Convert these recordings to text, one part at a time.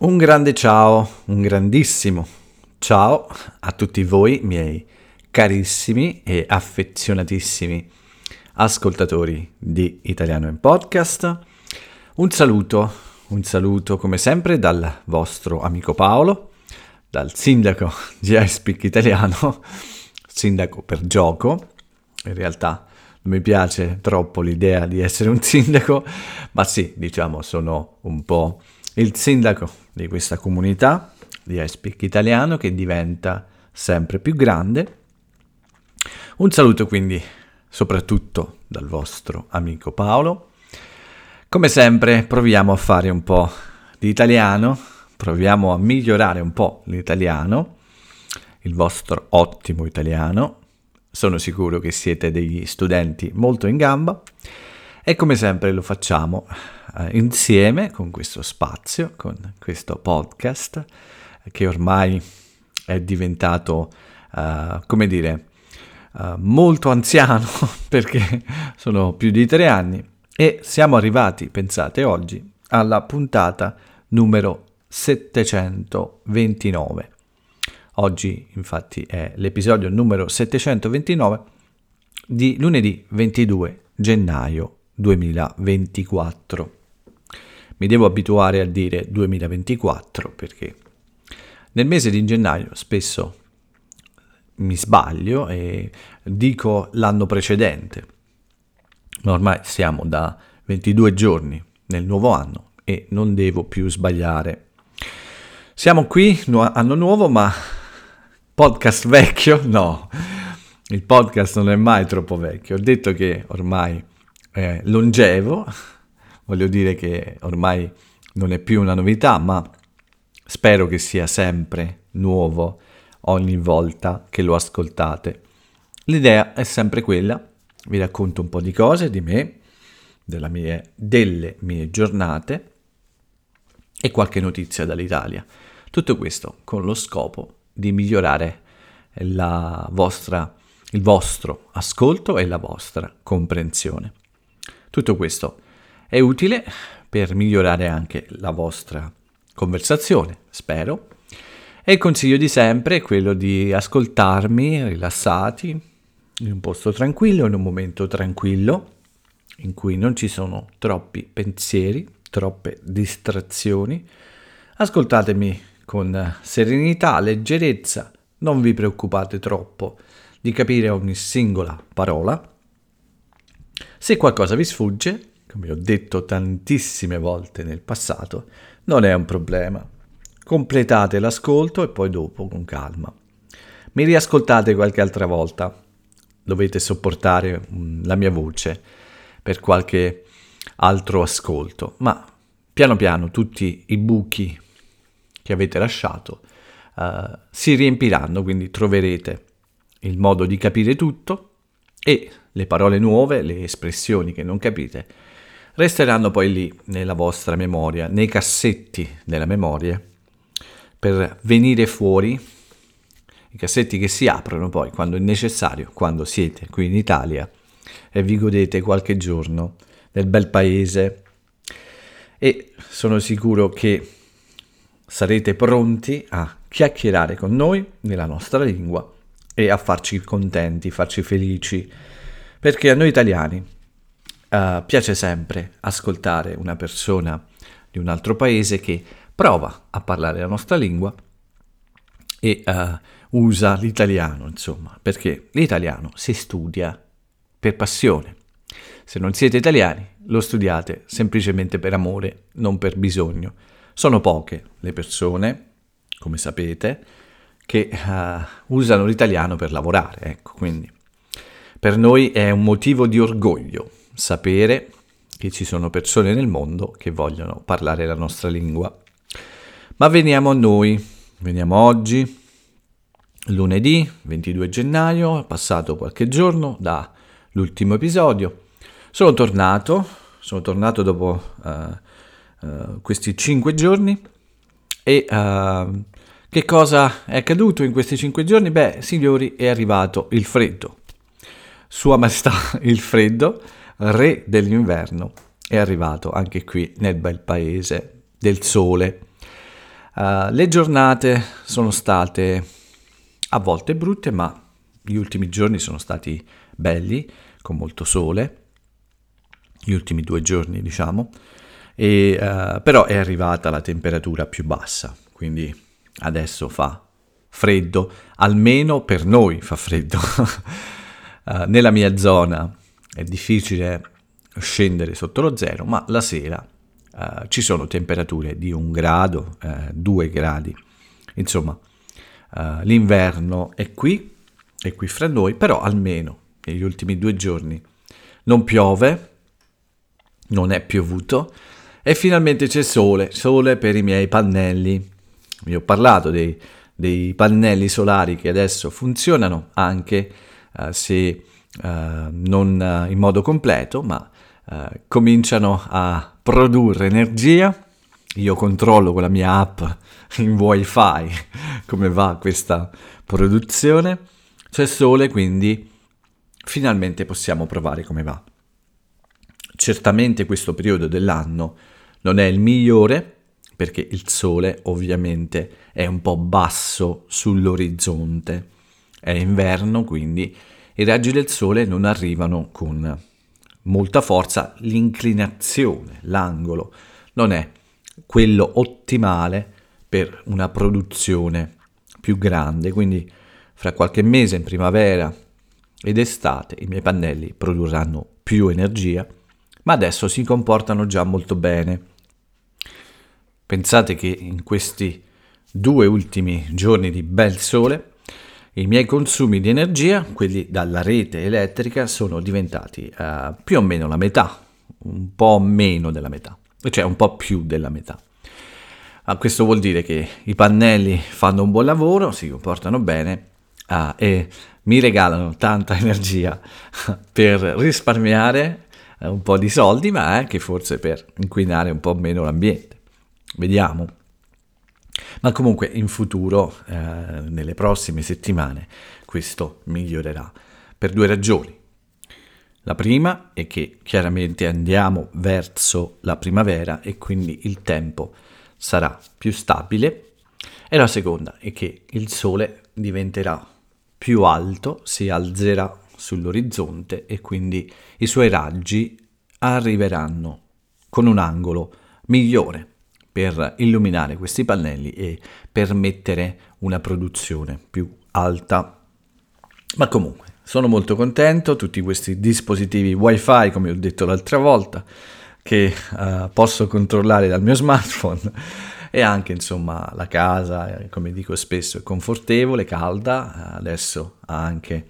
Un grande ciao, un grandissimo ciao a tutti voi, miei carissimi e affezionatissimi ascoltatori di Italiano in Podcast. Un saluto, un saluto come sempre dal vostro amico Paolo, dal sindaco di iSpeak Italiano, sindaco per gioco. In realtà non mi piace troppo l'idea di essere un sindaco, ma sì, diciamo sono un po' il sindaco di questa comunità di iSpeak italiano che diventa sempre più grande. Un saluto quindi soprattutto dal vostro amico Paolo. Come sempre proviamo a fare un po' di italiano, proviamo a migliorare un po' l'italiano, il vostro ottimo italiano. Sono sicuro che siete degli studenti molto in gamba e come sempre lo facciamo eh, insieme con questo spazio, con questo podcast che ormai è diventato, uh, come dire, uh, molto anziano perché sono più di tre anni e siamo arrivati, pensate, oggi alla puntata numero 729. Oggi infatti è l'episodio numero 729 di lunedì 22 gennaio 2024. Mi devo abituare a dire 2024 perché nel mese di gennaio spesso mi sbaglio e dico l'anno precedente, ma ormai siamo da 22 giorni nel nuovo anno e non devo più sbagliare. Siamo qui, anno nuovo, ma podcast vecchio? No, il podcast non è mai troppo vecchio. Ho detto che ormai è longevo, voglio dire che ormai non è più una novità, ma spero che sia sempre nuovo ogni volta che lo ascoltate. L'idea è sempre quella, vi racconto un po' di cose di me, mie, delle mie giornate e qualche notizia dall'Italia. Tutto questo con lo scopo di migliorare vostra, il vostro ascolto e la vostra comprensione. Tutto questo è utile per migliorare anche la vostra conversazione, spero. E il consiglio di sempre è quello di ascoltarmi rilassati, in un posto tranquillo, in un momento tranquillo, in cui non ci sono troppi pensieri, troppe distrazioni. Ascoltatemi con serenità, leggerezza, non vi preoccupate troppo di capire ogni singola parola se qualcosa vi sfugge, come ho detto tantissime volte nel passato, non è un problema. Completate l'ascolto e poi dopo con calma. Mi riascoltate qualche altra volta. Dovete sopportare mm, la mia voce per qualche altro ascolto, ma piano piano tutti i buchi che avete lasciato uh, si riempiranno, quindi troverete il modo di capire tutto e le parole nuove, le espressioni che non capite, resteranno poi lì nella vostra memoria, nei cassetti della memoria, per venire fuori, i cassetti che si aprono poi quando è necessario, quando siete qui in Italia e vi godete qualche giorno nel bel paese. E sono sicuro che sarete pronti a chiacchierare con noi nella nostra lingua e a farci contenti, farci felici, perché a noi italiani uh, piace sempre ascoltare una persona di un altro paese che prova a parlare la nostra lingua e uh, usa l'italiano, insomma, perché l'italiano si studia per passione. Se non siete italiani, lo studiate semplicemente per amore, non per bisogno. Sono poche le persone, come sapete, che uh, usano l'italiano per lavorare, ecco, quindi per noi è un motivo di orgoglio sapere che ci sono persone nel mondo che vogliono parlare la nostra lingua. Ma veniamo a noi, veniamo oggi, lunedì 22 gennaio, è passato qualche giorno dall'ultimo episodio, sono tornato, sono tornato dopo uh, uh, questi cinque giorni e uh, che cosa è accaduto in questi cinque giorni? Beh, signori, è arrivato il freddo. Sua Maestà il freddo, re dell'inverno, è arrivato anche qui nel bel paese del sole. Uh, le giornate sono state a volte brutte, ma gli ultimi giorni sono stati belli, con molto sole, gli ultimi due giorni diciamo, e, uh, però è arrivata la temperatura più bassa, quindi adesso fa freddo, almeno per noi fa freddo. uh, nella mia zona è difficile scendere sotto lo zero, ma la sera uh, ci sono temperature di un grado, uh, due gradi. Insomma, uh, l'inverno è qui, è qui fra noi, però almeno negli ultimi due giorni non piove, non è piovuto e finalmente c'è sole, sole per i miei pannelli. Vi ho parlato dei, dei pannelli solari che adesso funzionano anche uh, se uh, non uh, in modo completo, ma cominciano a produrre energia. Io controllo con la mia app in wifi come va questa produzione. C'è sole, quindi finalmente possiamo provare come va. Certamente questo periodo dell'anno non è il migliore perché il sole ovviamente è un po' basso sull'orizzonte. È inverno, quindi i raggi del sole non arrivano con molta forza. L'inclinazione, l'angolo, non è quello ottimale per una produzione più grande. Quindi fra qualche mese in primavera ed estate i miei pannelli produrranno più energia, ma adesso si comportano già molto bene Pensate che in questi due ultimi giorni di bel sole i miei consumi di energia, quelli dalla rete elettrica, sono diventati uh, più o meno la metà, un po' meno della metà, cioè un po' più della metà. Uh, questo vuol dire che i pannelli fanno un buon lavoro, si comportano bene uh, e mi regalano tanta energia per risparmiare un po' di soldi, ma anche forse per inquinare un po' meno l'ambiente. Vediamo. Ma comunque in futuro, eh, nelle prossime settimane, questo migliorerà per due ragioni. La prima è che chiaramente andiamo verso la primavera e quindi il tempo sarà più stabile e la seconda è che il sole diventerà più alto, si alzerà sull'orizzonte e quindi i suoi raggi arriveranno con un angolo migliore per illuminare questi pannelli e permettere una produzione più alta. Ma comunque, sono molto contento, tutti questi dispositivi wifi, come ho detto l'altra volta, che uh, posso controllare dal mio smartphone e anche insomma la casa, come dico spesso, è confortevole, calda, adesso ha anche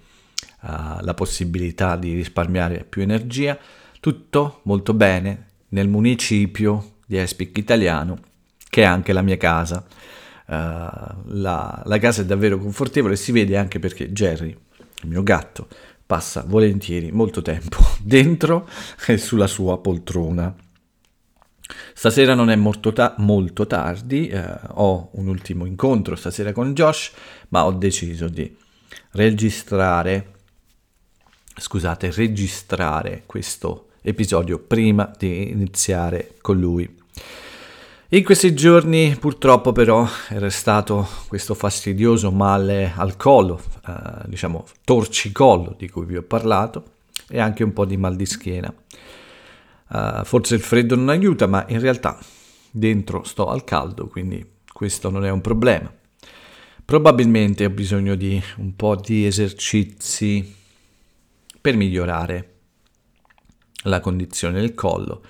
uh, la possibilità di risparmiare più energia, tutto molto bene nel municipio di Espic Italiano, che è anche la mia casa. Uh, la, la, casa è davvero confortevole e si vede anche perché Jerry, il mio gatto, passa volentieri molto tempo dentro e sulla sua poltrona. Stasera non è molto, ta- molto tardi, eh, ho un ultimo incontro stasera con Josh, ma ho deciso di registrare, scusate, registrare questo episodio prima di iniziare con lui. In questi giorni purtroppo però è restato questo fastidioso male al collo, eh, diciamo torcicollo di cui vi ho parlato e anche un po' di mal di schiena. Uh, forse il freddo non aiuta, ma in realtà dentro sto al caldo, quindi questo non è un problema. Probabilmente ho bisogno di un po' di esercizi per migliorare la condizione del collo,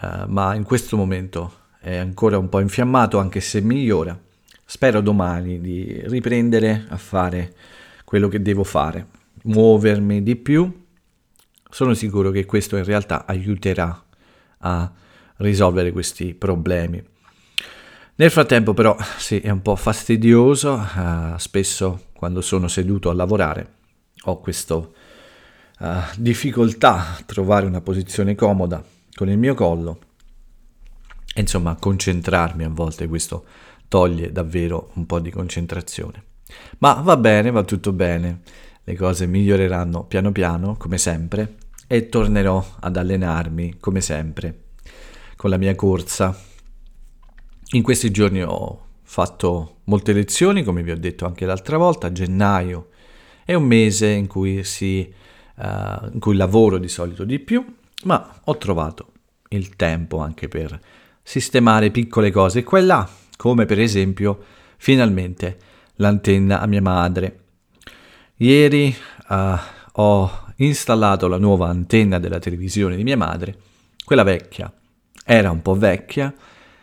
uh, ma in questo momento è ancora un po' infiammato anche se migliora. Spero domani di riprendere a fare quello che devo fare, muovermi di più. Sono sicuro che questo in realtà aiuterà a risolvere questi problemi. Nel frattempo però sì, è un po' fastidioso, uh, spesso quando sono seduto a lavorare ho questa uh, difficoltà a trovare una posizione comoda con il mio collo insomma concentrarmi a volte questo toglie davvero un po' di concentrazione. Ma va bene, va tutto bene, le cose miglioreranno piano piano come sempre e tornerò ad allenarmi come sempre con la mia corsa. In questi giorni ho fatto molte lezioni, come vi ho detto anche l'altra volta, gennaio è un mese in cui, si, uh, in cui lavoro di solito di più, ma ho trovato il tempo anche per sistemare piccole cose. Qua e là, come per esempio finalmente l'antenna a mia madre. Ieri uh, ho installato la nuova antenna della televisione di mia madre, quella vecchia era un po' vecchia,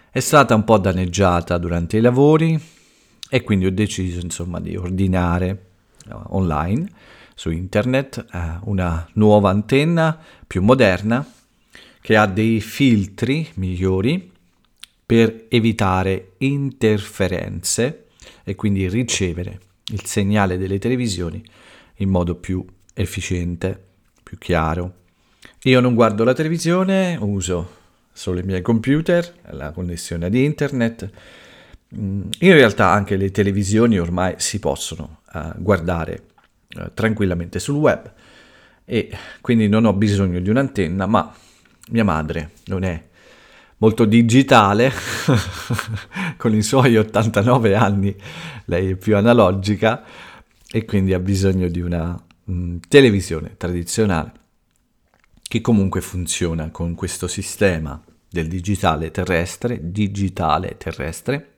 è stata un po' danneggiata durante i lavori e quindi ho deciso insomma di ordinare uh, online su internet uh, una nuova antenna più moderna che ha dei filtri migliori per evitare interferenze e quindi ricevere il segnale delle televisioni in modo più efficiente, più chiaro. Io non guardo la televisione, uso solo i miei computer, la connessione ad internet. Mm, in realtà anche le televisioni ormai si possono uh, guardare uh, tranquillamente sul web e quindi non ho bisogno di un'antenna, ma mia madre non è molto digitale, con i suoi 89 anni, lei è più analogica e quindi ha bisogno di una mh, mm, televisione tradizionale che comunque funziona con questo sistema del digitale terrestre, digitale terrestre.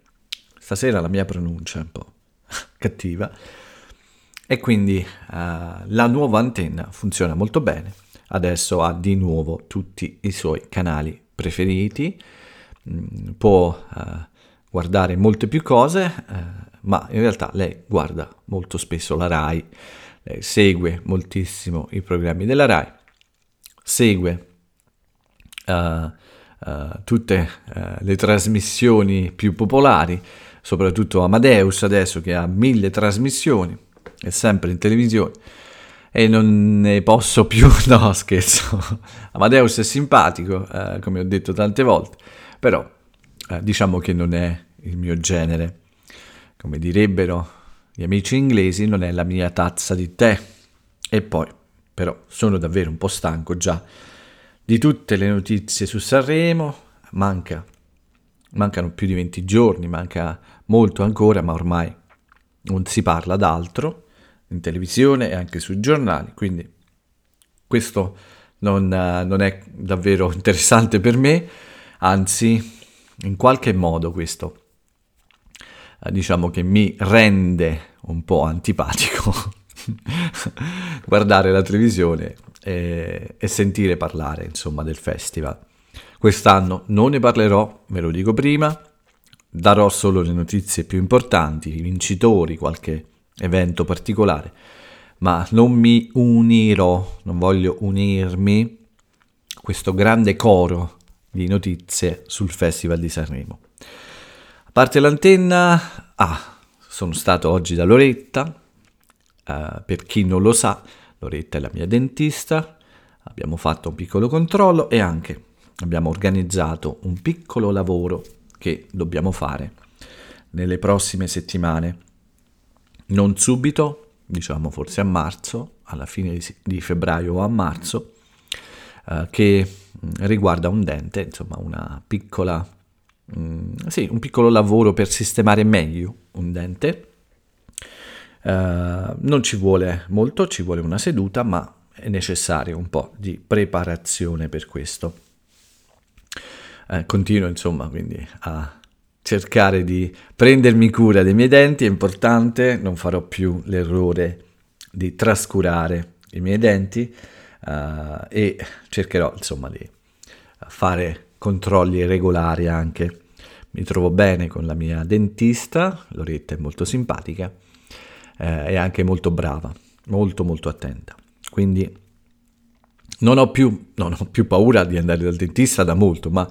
Stasera la mia pronuncia è un po' cattiva. E quindi uh, la nuova antenna funziona molto bene. Adesso ha di nuovo tutti i suoi canali preferiti, mm, può uh, guardare molte più cose, uh, ma in realtà lei guarda molto spesso la RAI, lei segue moltissimo i programmi della RAI, segue uh, uh, tutte uh, le trasmissioni più popolari, soprattutto Amadeus adesso che ha mille trasmissioni, è sempre in televisione. E non ne posso più, no scherzo, Amadeus è simpatico, come ho detto tante volte, però diciamo che non è il mio genere. Come direbbero gli amici inglesi, non è la mia tazza di tè. E poi, però, sono davvero un po' stanco già di tutte le notizie su Sanremo, manca, mancano più di 20 giorni, manca molto ancora, ma ormai non si parla d'altro in televisione e anche sui giornali, quindi questo non, non è davvero interessante per me, anzi, in qualche modo questo eh, diciamo che mi rende un po' antipatico guardare la televisione e, e, sentire parlare insomma del festival. Quest'anno non ne parlerò, ve lo dico prima, darò solo le notizie più importanti, i vincitori, qualche evento particolare, ma non mi unirò, non voglio unirmi a questo grande coro di notizie sul Festival di Sanremo. A parte l'antenna, ah, sono stato oggi da Loretta, uh, per chi non lo sa, Loretta è la mia dentista, abbiamo fatto un piccolo controllo e anche abbiamo organizzato un piccolo lavoro che dobbiamo fare nelle prossime settimane. Non subito, diciamo forse a marzo, alla fine di febbraio o a marzo, uh, che riguarda un dente, insomma una piccola Mm, sì, un piccolo lavoro per sistemare meglio un dente. Uh, non ci vuole molto, ci vuole una seduta, ma è necessario un po' di preparazione per questo. Uh, continuo insomma quindi a cercare di prendermi cura dei miei denti, è importante, non farò più l'errore di trascurare i miei denti uh, e cercherò insomma di fare controlli regolari anche mi trovo bene con la mia dentista, Loretta è molto simpatica eh, e anche molto brava, molto molto attenta. Quindi non ho, più, non ho più paura di andare dal dentista da molto, ma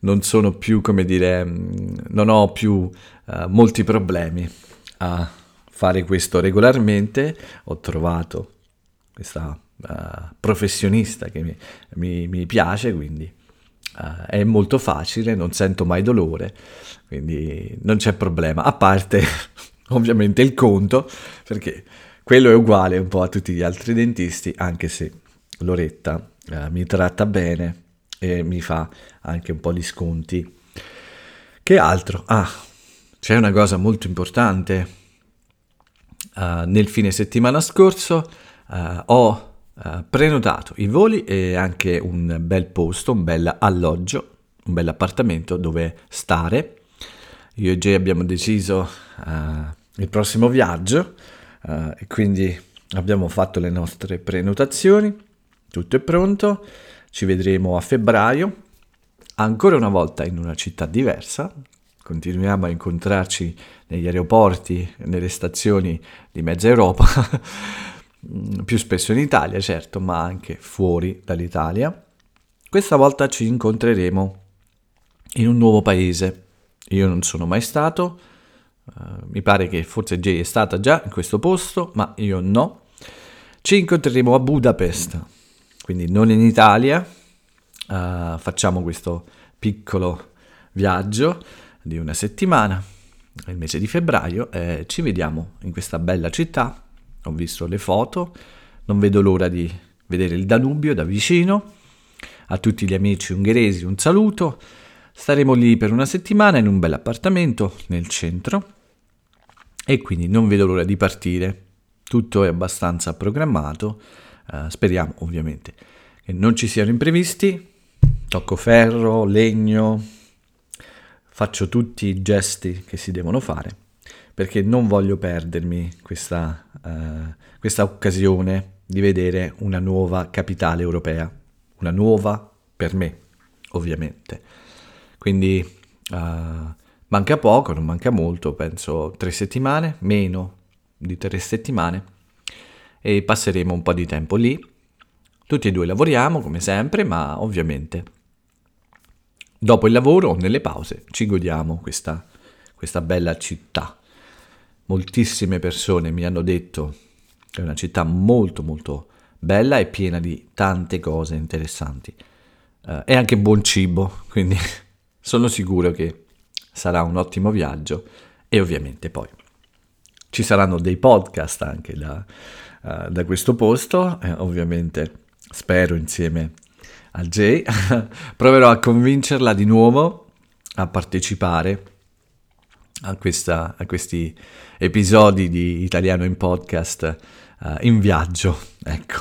non sono più, come dire, mm, non ho più uh, molti problemi a fare questo regolarmente. Ho trovato questa uh, professionista che mi, mi, mi piace, quindi Uh, è molto facile, non sento mai dolore, quindi non c'è problema, a parte ovviamente il conto, perché quello è uguale un po' a tutti gli altri dentisti, anche se Loretta uh, mi tratta bene e mi fa anche un po' di sconti. Che altro? Ah, c'è una cosa molto importante. Uh, nel fine settimana scorso uh, ho uh, prenotato i voli e anche un bel posto, un bel alloggio, un bel appartamento dove stare. Io e Jay abbiamo deciso il prossimo viaggio e quindi abbiamo fatto le nostre prenotazioni, tutto è pronto, ci vedremo a febbraio, ancora una volta in una città diversa, continuiamo a incontrarci negli aeroporti, nelle stazioni di mezza Europa, più spesso in Italia certo, ma anche fuori dall'Italia. Questa volta ci incontreremo in un nuovo paese. Io non sono mai stato, uh, mi pare che forse Jay è stata già in questo posto, ma io no. Ci incontreremo a Budapest, quindi non in Italia. Uh, facciamo questo piccolo viaggio di una settimana, il mese di febbraio, e ci vediamo in questa bella città. Ho visto le foto, non vedo l'ora di vedere il Danubio da vicino. A tutti gli amici ungheresi un saluto. Staremo lì per una settimana in un bel appartamento nel centro e quindi non vedo l'ora di partire. Tutto è abbastanza programmato. Uh, speriamo ovviamente che non ci siano imprevisti. Tocco ferro, legno, faccio tutti i gesti che si devono fare perché non voglio perdermi questa, uh, questa occasione di vedere una nuova capitale europea, una nuova per me, ovviamente. Quindi uh, manca poco, non manca molto, penso tre settimane, meno di tre settimane, e passeremo un po' di tempo lì. Tutti e due lavoriamo come sempre, ma ovviamente Dopo il lavoro o nelle pause ci godiamo questa, questa bella città. Moltissime persone mi hanno detto che è una città molto molto bella e piena di tante cose interessanti. Uh, e anche buon cibo, quindi sono sicuro che sarà un ottimo viaggio e ovviamente poi ci saranno dei podcast anche da, uh, da questo posto, eh, ovviamente spero insieme a Jay, proverò a convincerla di nuovo a partecipare a, questa, a questi episodi di Italiano in podcast uh, in viaggio. Ecco.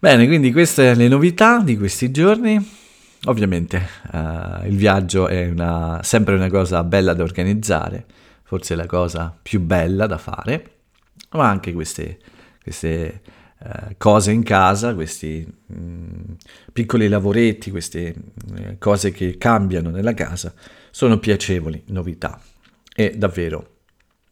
Bene, quindi queste le novità di questi giorni. Ovviamente uh, il viaggio è una, sempre una cosa bella da organizzare, forse la cosa più bella da fare, ma anche queste, queste eh, cose in casa, questi mh, mm, piccoli lavoretti, queste eh, cose che cambiano nella casa, sono piacevoli novità e davvero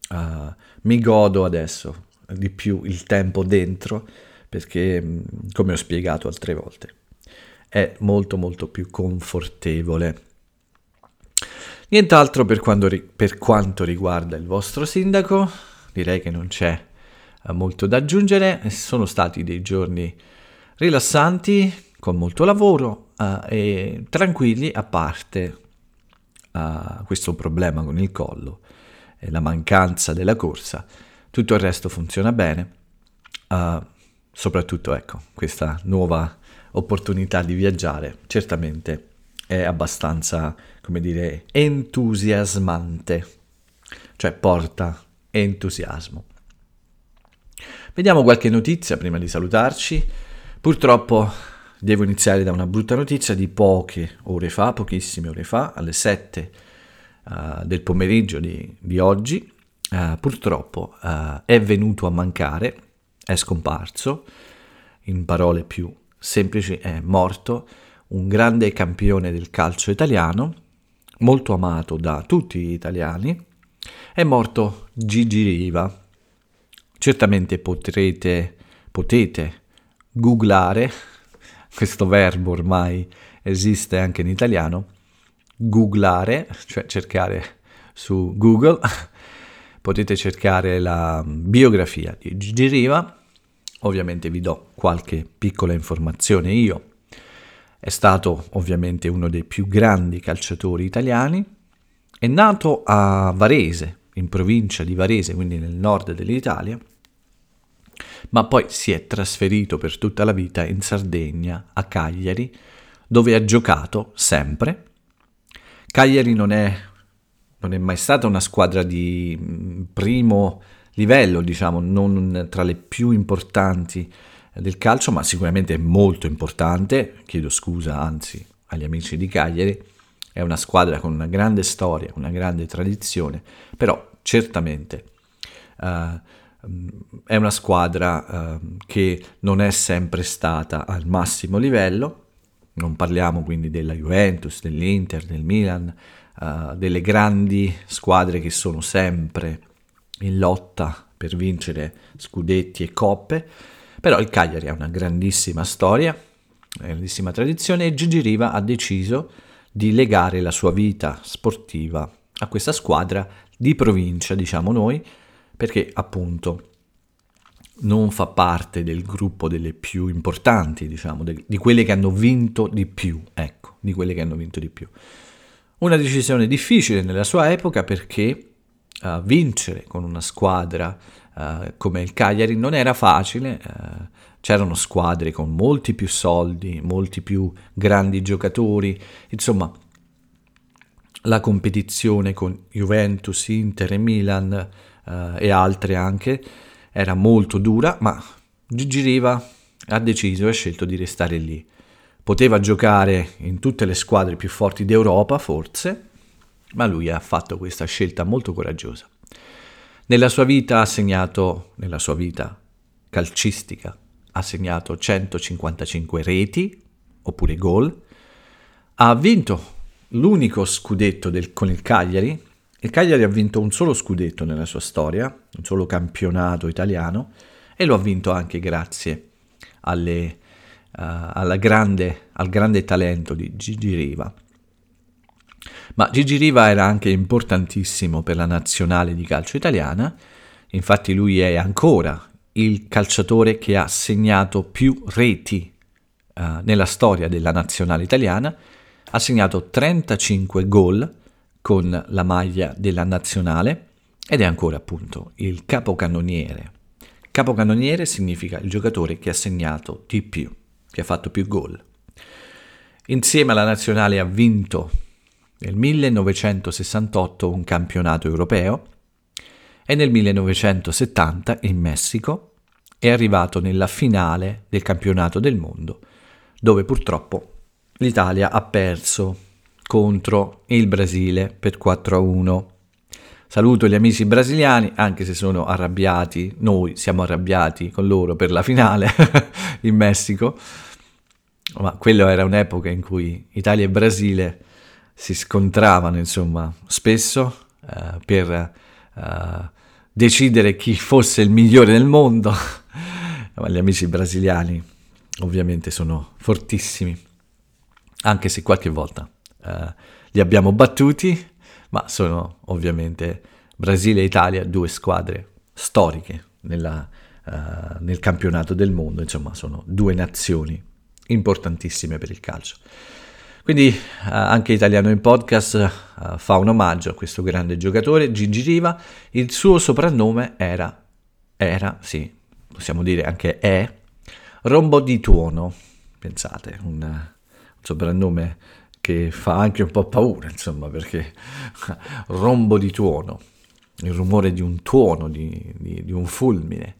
uh, mi godo adesso di più il tempo dentro perché, mh, mm, come ho spiegato altre volte, è molto molto più confortevole. Nient'altro per, ri- per quanto riguarda il vostro sindaco, direi che non c'è molto da aggiungere, sono stati dei giorni rilassanti, con molto lavoro uh, e tranquilli, a parte uh, questo problema con il collo e la mancanza della corsa, tutto il resto funziona bene, uh, soprattutto ecco, questa nuova opportunità di viaggiare certamente è abbastanza, come dire, entusiasmante, cioè porta entusiasmo. Vediamo qualche notizia prima di salutarci. Purtroppo devo iniziare da una brutta notizia di poche ore fa, pochissime ore fa, alle 7 uh, eh, del pomeriggio di, di oggi. Uh, purtroppo uh, è venuto a mancare, è scomparso, in parole più semplici è morto, un grande campione del calcio italiano, molto amato da tutti gli italiani, è morto Gigi Riva, Certamente potrete, potete googlare, questo verbo ormai esiste anche in italiano, googlare, cioè cercare su Google, potete cercare la biografia di Gigi Riva, ovviamente vi do qualche piccola informazione io. È stato ovviamente uno dei più grandi calciatori italiani, è nato a Varese, in provincia di Varese, quindi nel nord dell'Italia, ma poi si è trasferito per tutta la vita in Sardegna, a Cagliari, dove ha giocato sempre. Cagliari non è non è mai stata una squadra di mm, primo livello, diciamo, non tra le più importanti del calcio, ma sicuramente molto importante, chiedo scusa anzi agli amici di Cagliari, è una squadra con una grande storia, una grande tradizione, però certamente uh, è una squadra uh, che non è sempre stata al massimo livello, non parliamo quindi della Juventus, dell'Inter, del Milan, uh, delle grandi squadre che sono sempre in lotta per vincere scudetti e coppe, però il Cagliari ha una grandissima storia, una grandissima tradizione e Gigi Riva ha deciso di legare la sua vita sportiva a questa squadra di provincia, diciamo noi, perché appunto non fa parte del gruppo delle più importanti, diciamo, de- di quelle che hanno vinto di più, ecco, di quelle che hanno vinto di più. Una decisione difficile nella sua epoca perché uh, vincere con una squadra uh, come il Cagliari non era facile, uh, c'erano squadre con molti più soldi, molti più grandi giocatori, insomma la competizione con Juventus, Inter e Milan e altre anche era molto dura, ma Gigi Riva ha deciso e ha scelto di restare lì. Poteva giocare in tutte le squadre più forti d'Europa, forse, ma lui ha fatto questa scelta molto coraggiosa. Nella sua vita ha segnato, nella sua vita calcistica, ha segnato 155 reti, oppure gol, ha vinto l'unico scudetto del, con il Cagliari, il Cagliari ha vinto un solo scudetto nella sua storia, un solo campionato italiano, e lo ha vinto anche grazie alle, uh, grande, al grande talento di Gigi Riva. Ma Gigi Riva era anche importantissimo per la nazionale di calcio italiana, infatti lui è ancora il calciatore che ha segnato più reti uh, nella storia della nazionale italiana, ha segnato 35 gol con la maglia della nazionale ed è ancora appunto il capocannoniere. Capocannoniere significa il giocatore che ha segnato di più, che ha fatto più gol. Insieme alla nazionale ha vinto nel 1968 un campionato europeo e nel 1970 in Messico è arrivato nella finale del campionato del mondo, dove purtroppo l'Italia ha perso contro il Brasile per 4 a 1. Saluto gli amici brasiliani, anche se sono arrabbiati, noi siamo arrabbiati con loro per la finale in Messico, ma quello era un'epoca in cui Italia e Brasile si scontravano, insomma, spesso uh, per uh, decidere chi fosse il migliore del mondo. Ma gli amici brasiliani ovviamente sono fortissimi, anche se qualche volta eh, li abbiamo battuti, ma sono ovviamente Brasile e Italia due squadre storiche nella, uh, nel campionato del mondo, insomma sono due nazioni importantissime per il calcio. Quindi uh, anche Italiano in Podcast uh, fa un omaggio a questo grande giocatore, Gigi Riva. Il suo soprannome era, era, sì, possiamo dire anche è, Rombo di Tuono. Pensate, un, un soprannome che fa anche un po' paura, insomma, perché rombo di tuono, il rumore di un tuono, di, di, di un fulmine.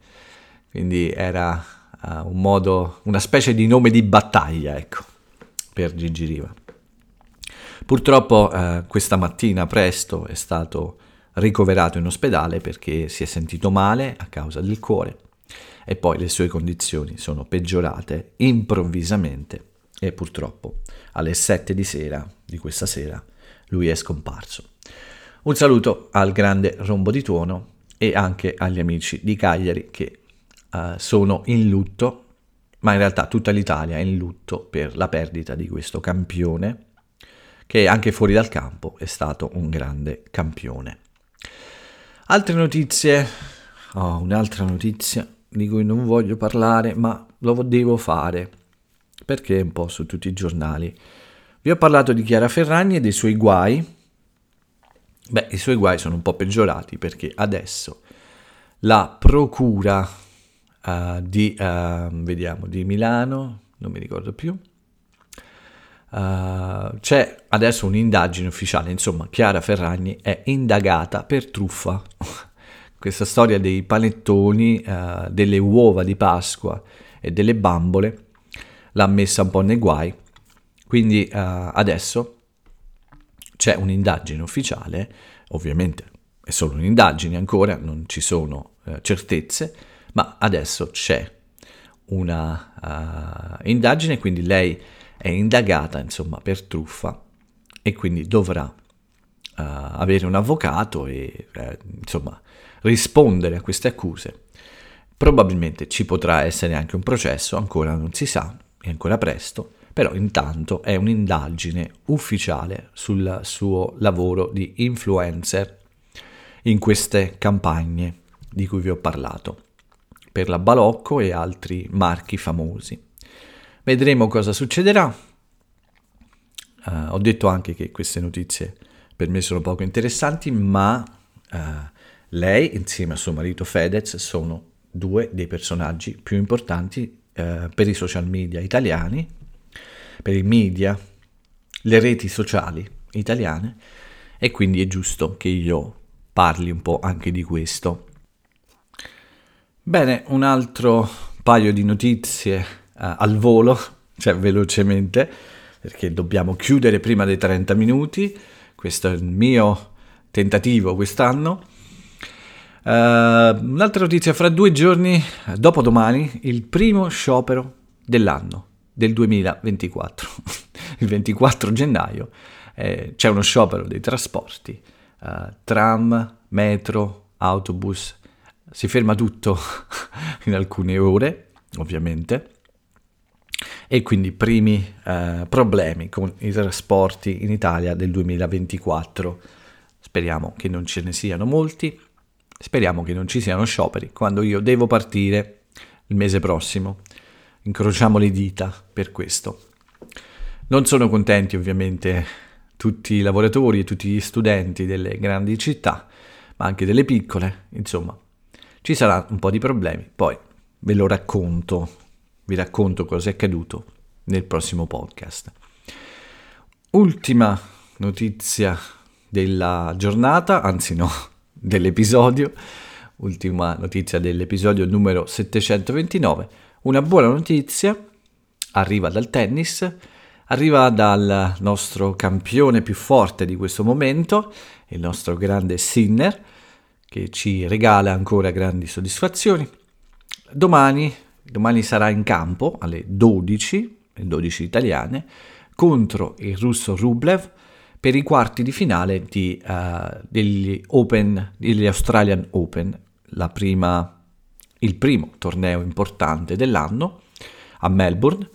Quindi era uh, un modo, una specie di nome di battaglia, ecco, per Gigi Riva. Purtroppo uh, questa mattina presto è stato ricoverato in ospedale perché si è sentito male a causa del cuore e poi le sue condizioni sono peggiorate improvvisamente e purtroppo alle 7 di sera di questa sera lui è scomparso. Un saluto al grande Rombo di Tuono e anche agli amici di Cagliari che uh, sono in lutto, ma in realtà tutta l'Italia è in lutto per la perdita di questo campione che anche fuori dal campo è stato un grande campione. Altre notizie, oh, un'altra notizia di cui non voglio parlare, ma lo devo fare perché è un po' su tutti i giornali. Vi ho parlato di Chiara Ferragni e dei suoi guai. Beh, i suoi guai sono un po' peggiorati perché adesso la procura uh, di, uh, vediamo, di Milano, non mi ricordo più, Uh, c'è adesso un'indagine ufficiale, insomma, Chiara Ferragni è indagata per truffa. Questa storia dei panettoni, uh, delle uova di Pasqua e delle bambole l'ha messa un po' nei guai. Quindi uh, adesso c'è un'indagine ufficiale, ovviamente è solo un'indagine ancora, non ci sono certezze, ma adesso c'è una indagine, quindi lei è indagata insomma per truffa e quindi dovrà uh, avere un avvocato e eh, insomma rispondere a queste accuse. Probabilmente ci potrà essere anche un processo, ancora non si sa, è ancora presto, però intanto è un'indagine ufficiale sul suo lavoro di influencer in queste campagne di cui vi ho parlato, per la Balocco e altri marchi famosi. Vedremo cosa succederà. Uh, ho detto anche che queste notizie per me sono poco interessanti, ma uh, lei insieme a suo marito Fedez sono due dei personaggi più importanti uh, per i social media italiani, per i media, le reti sociali italiane e quindi è giusto che io parli un po' anche di questo. Bene, un altro paio di notizie uh, al volo, cioè velocemente, perché dobbiamo chiudere prima dei 30 minuti. Questo è il mio tentativo quest'anno. Uh, un'altra notizia, fra due giorni, dopo domani, il primo sciopero dell'anno, del 2024. il 24 gennaio eh, c'è uno sciopero dei trasporti, uh, tram, metro, autobus, si ferma tutto in alcune ore, ovviamente e quindi primi eh, problemi con i trasporti in Italia del 2024. Speriamo che non ce ne siano molti, speriamo che non ci siano scioperi quando io devo partire il mese prossimo. Incrociamo le dita per questo. Non sono contenti ovviamente tutti i lavoratori e tutti gli studenti delle grandi città, ma anche delle piccole, insomma, ci sarà un po' di problemi, poi ve lo racconto vi racconto cosa è accaduto nel prossimo podcast. Ultima notizia della giornata, anzi no, dell'episodio, ultima notizia dell'episodio numero 729, una buona notizia arriva dal tennis, arriva dal nostro campione più forte di questo momento, il nostro grande Sinner, che ci regala ancora grandi soddisfazioni. Domani Domani sarà in campo alle 12, le 12 italiane, contro il russo Rublev per i quarti di finale di, uh, degli, Open, degli Australian Open, prima, il primo torneo importante dell'anno a Melbourne.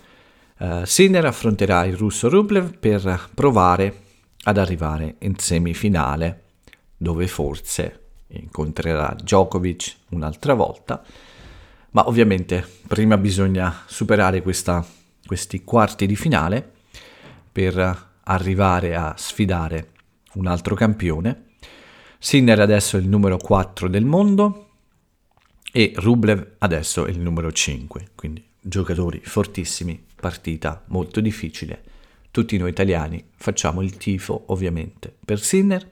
Uh, Sinner affronterà il russo Rublev per provare ad arrivare in semifinale, dove forse incontrerà Djokovic un'altra volta ma ovviamente prima bisogna superare questa, questi quarti di finale per arrivare a sfidare un altro campione. Sinner adesso è il numero 4 del mondo e Rublev adesso è il numero 5, quindi giocatori fortissimi, partita molto difficile. Tutti noi italiani facciamo il tifo ovviamente per Sinner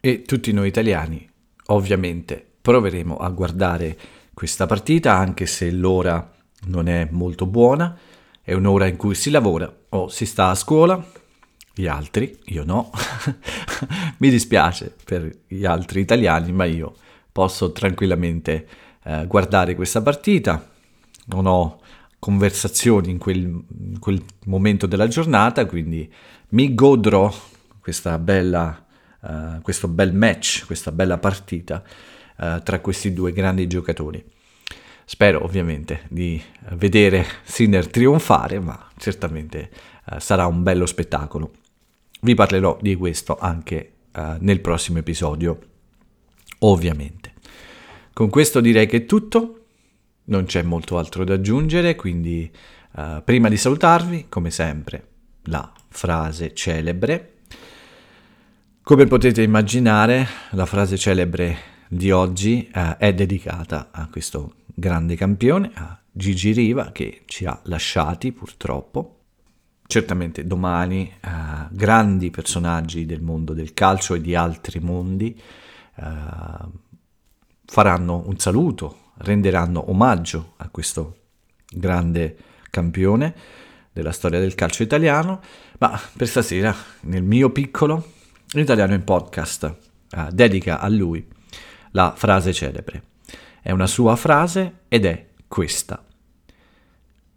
e tutti noi italiani ovviamente proveremo a guardare questa partita, anche se l'ora non è molto buona, è un'ora in cui si lavora o si sta a scuola, gli altri, io no. Mi dispiace per gli altri italiani, ma io posso tranquillamente eh, guardare questa partita. Non ho conversazioni in quel, in quel, momento della giornata, quindi mi godrò questa bella, uh, questo bel match, questa bella partita eh, tra questi due grandi giocatori. Spero ovviamente di vedere Sinner trionfare, ma certamente uh, sarà un bello spettacolo. Vi parlerò di questo anche uh, nel prossimo episodio, ovviamente. Con questo direi che è tutto, non c'è molto altro da aggiungere, quindi uh, prima di salutarvi, come sempre, la frase celebre. Come potete immaginare, la frase celebre di oggi eh, è dedicata a questo grande campione, a Gigi Riva, che ci ha lasciati purtroppo. certamente domani uh, grandi personaggi del mondo del calcio e di altri mondi uh, faranno un saluto, renderanno omaggio a questo grande campione della storia del calcio italiano, ma per stasera nel mio piccolo l'italiano in podcast uh, dedica a lui la frase celebre. È una sua frase ed è questa.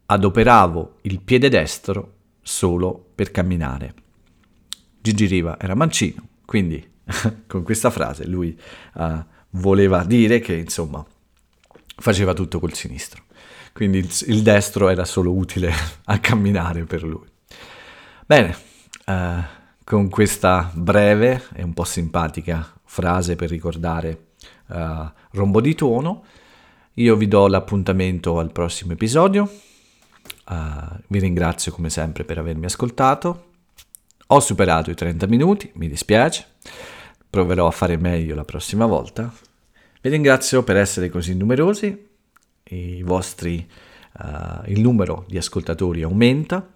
Adoperavo il piede destro solo per camminare. Gigi Riva era mancino, quindi con questa frase lui uh, voleva dire che insomma faceva tutto col sinistro. Quindi il, il, destro era solo utile a camminare per lui. Bene, uh, con questa breve e un po' simpatica frase per ricordare uh, Rombo di Tuono, io vi do l'appuntamento al prossimo episodio. Uh, vi ringrazio come sempre per avermi ascoltato. Ho superato i 30 minuti, mi dispiace. Proverò a fare meglio la prossima volta. Vi ringrazio per essere così numerosi. Vostri, uh, il numero di ascoltatori aumenta.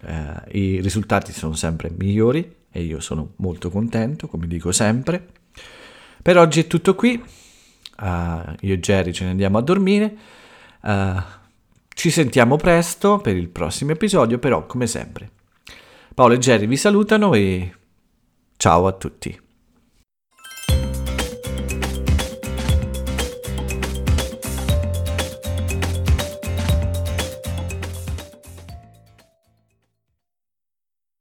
Uh, I risultati sono sempre migliori e io sono molto contento, come dico sempre. Per oggi è tutto qui. io e Jerry ce ne andiamo a dormire. Uh, ci sentiamo presto per il prossimo episodio, però come sempre. Paolo e Jerry vi salutano e ciao a tutti.